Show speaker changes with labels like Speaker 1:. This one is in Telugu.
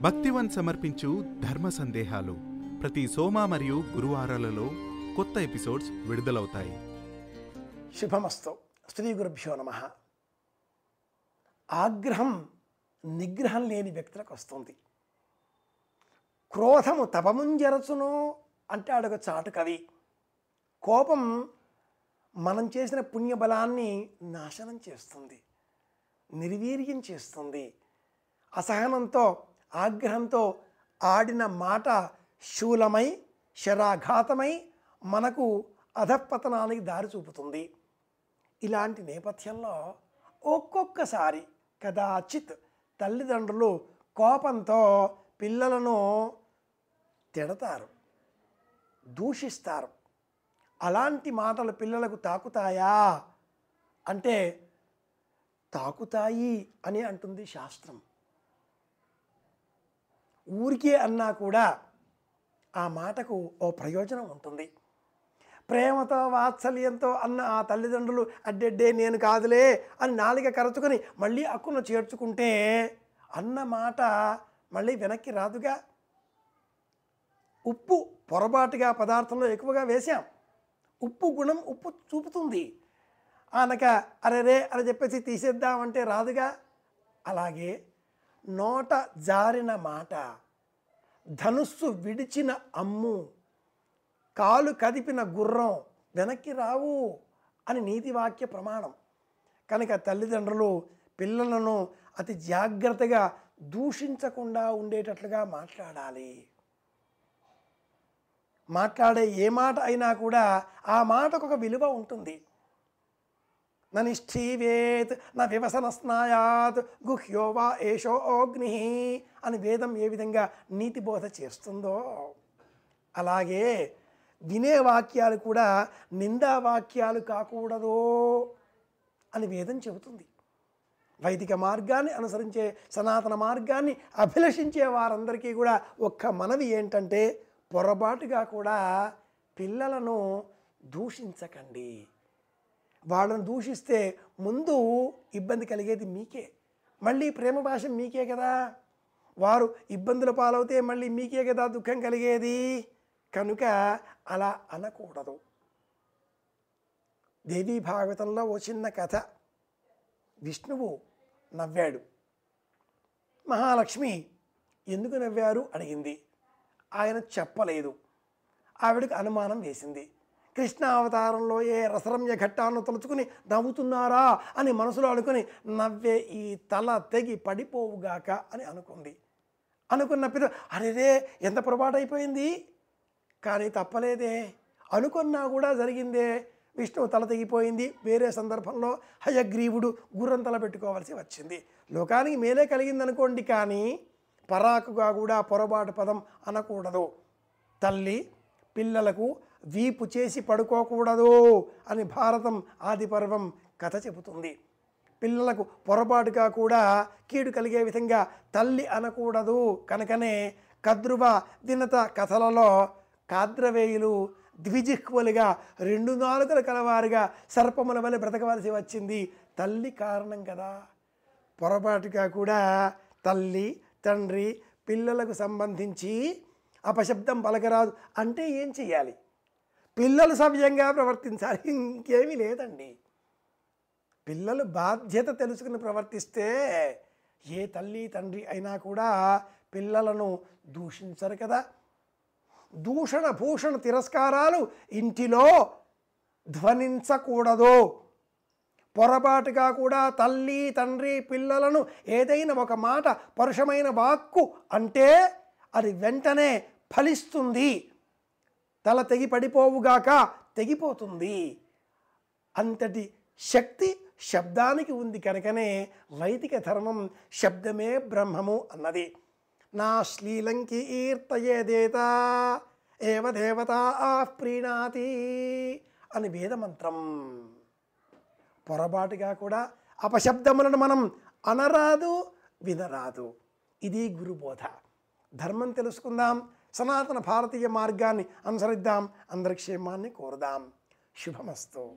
Speaker 1: భక్తివన్ సమర్పించు ధర్మ సందేహాలు ప్రతి సోమ మరియు గురువారాలలో కొత్త ఎపిసోడ్స్ విడుదలవుతాయి.
Speaker 2: శుభమస్తు. శ్రీ గురుభ్యో నమ. ఆగ్రహం నిగ్రహం లేని వ్యక్తులకు వస్తుంది. క్రోధము తపముంజరచును అంటే ఒక చాటు కవి. కోపం మనం చేసిన పుణ్యబలాన్ని నాశనం చేస్తుంది. నిర్వీర్యం చేస్తుంది. అసహనంతో ఆగ్రహంతో ఆడిన మాట శూలమై శరాఘాతమై మనకు అధపతనానికి దారి చూపుతుంది. ఇలాంటి నేపథ్యంలో ఒక్కొక్కసారి కదాచిత్ తల్లిదండ్రులు కోపంతో పిల్లలను తిడతారు దూషిస్తారు. అలాంటి మాటలు పిల్లలకు తాకుతాయా? అంటే తాకుతాయి అని అంటుంది శాస్త్రం. ఊరికే అన్నా కూడా ఆ మాటకు ఓ ప్రయోజనం ఉంటుంది. ప్రేమతో వాత్సల్యంతో అన్న ఆ తల్లిదండ్రులు అడ్డెడ్డే నేను కాదులే అని నాలిక కరచుకొని మళ్ళీ అక్కును చేర్చుకుంటే అన్న మాట మళ్ళీ వెనక్కి రాదుగా. ఉప్పు పొరపాటుగా పదార్థంలో ఎక్కువగా వేశాం. ఉప్పు గుణం ఉప్పు చూపుతుంది. ఆనక అరెరే అని చెప్పేసి తీసేద్దామంటే రాదుగా. అలాగే నోట జారిన మాట ధనుస్సు విడిచిన అమ్ము కాలు కదిపిన గుర్రం వెనక్కి రావు అని నీతివాక్య ప్రమాణం. కనుక తల్లిదండ్రులు పిల్లలను అతి జాగ్రత్తగా దూషించకుండా ఉండేటట్లుగా మాట్లాడాలి. మాట్లాడే ఏ మాట అయినా కూడా ఆ మాటకు ఒక విలువ ఉంటుంది. ననిష్ఠీవేత్ నా వివసన స్నాయాత్ గుహ్యో వా ఏషో అగ్ని అని వేదం ఏ విధంగా నీతి బోధ చేస్తుందో. అలాగే వినే వాక్యాలు కూడా నిందా వాక్యాలు కాకూడదు అని వేదం చెబుతుంది. వైదిక మార్గాన్ని అనుసరించే సనాతన మార్గాన్ని అభిలషించే వారందరికీ కూడా ఒక్క మనవి ఏంటంటే పొరపాటుగా కూడా పిల్లలను దూషించకండి. వాళ్ళను దూషిస్తే ముందు ఇబ్బంది కలిగేది మీకే. మళ్ళీ ప్రేమ భాష మీకే కదా. వారు ఇబ్బందుల పాలవుతే మళ్ళీ మీకే కదా దుఃఖం కలిగేది. కనుక అలా అనకూడదు. దేవీ భాగవతంలో ఓ చిన్న కథ. విష్ణువు నవ్వాడు. మహాలక్ష్మి ఎందుకు నవ్వారు? అడిగింది. ఆయన చెప్పలేదు. ఆవిడకు అనుమానం వేసింది. కృష్ణావతారంలో ఏ రసరమ్య ఘట్టాలను తలుచుకుని నవ్వుతున్నారా అని మనసులో అనుకుని నవ్వే ఈ తల తెగి పడిపోవుగాక అని అనుకుంది. అనుకున్న పిల్ల అరేరే ఎంత పొరపాటు అయిపోయింది కానీ తప్పలేదే. అనుకున్నా కూడా జరిగిందే. విష్ణువు తల తెగిపోయింది. వేరే సందర్భంలో హయగ్రీవుడు గుర్రం తల పెట్టుకోవాల్సి వచ్చింది. లోకానికి మేలే కలిగిందనుకోండి కానీ పరాకుగా కూడా పొరపాటు పదం అనకూడదు. తల్లి పిల్లలకు వీపు చేసి పడుకోకూడదు అని భారతం ఆదిపర్వం కథ చెబుతుంది. పిల్లలకు పొరపాటుగా కూడా కీడు కలిగే విధంగా తల్లి అనకూడదు కనుకనే కద్రువ వినత కథలలో కాద్రవేయులు ద్విజిహ్వలుగా రెండు నాలుగుల కలవారుగా సర్పముల వలె బ్రతకవలసి వచ్చింది తల్లి కారణం కదా. పొరపాటుగా కూడా తల్లి తండ్రి పిల్లలకు సంబంధించి అపశబ్దం పలకరాదు అంటే ఏం చెయ్యాలి? పిల్లలు సవ్యంగా ప్రవర్తించాలి. ఇంకేమీ లేదండి. పిల్లలు బాధ్యత తెలుసుకుని ప్రవర్తిస్తే ఏ తల్లి తండ్రి అయినా కూడా పిల్లలను దూషించరు కదా. దూషణ భూషణ తిరస్కారాలు ఇంటిలో ధ్వనించకూడదు. పొరపాటుగా కూడా తల్లి తండ్రి పిల్లలను ఏదైనా ఒక మాట పరుషమైన వాక్కు అంటే అది వెంటనే ఫలిస్తుంది. తల తెగి పడిపోవుగాక తెగిపోతుంది. అంతటి శక్తి శబ్దానికి ఉంది కనుకనే వైదిక ధర్మం శబ్దమే బ్రహ్మము అన్నది. నా శ్లీలంకి ఈర్తయేదేత ఏవ దేవత ప్రీణాతి అని వేదమంత్రం. పొరపాటుగా కూడా అపశబ్దములను మనం అనరాదు వినరాదు. ఇది గురుబోధ. ధర్మం తెలుసుకుందాం. సనాతన భారతీయ మార్గాన్ని అనుసరిద్దాం అందరి క్షేమాన్ని కోరుదాం. శుభమస్తు.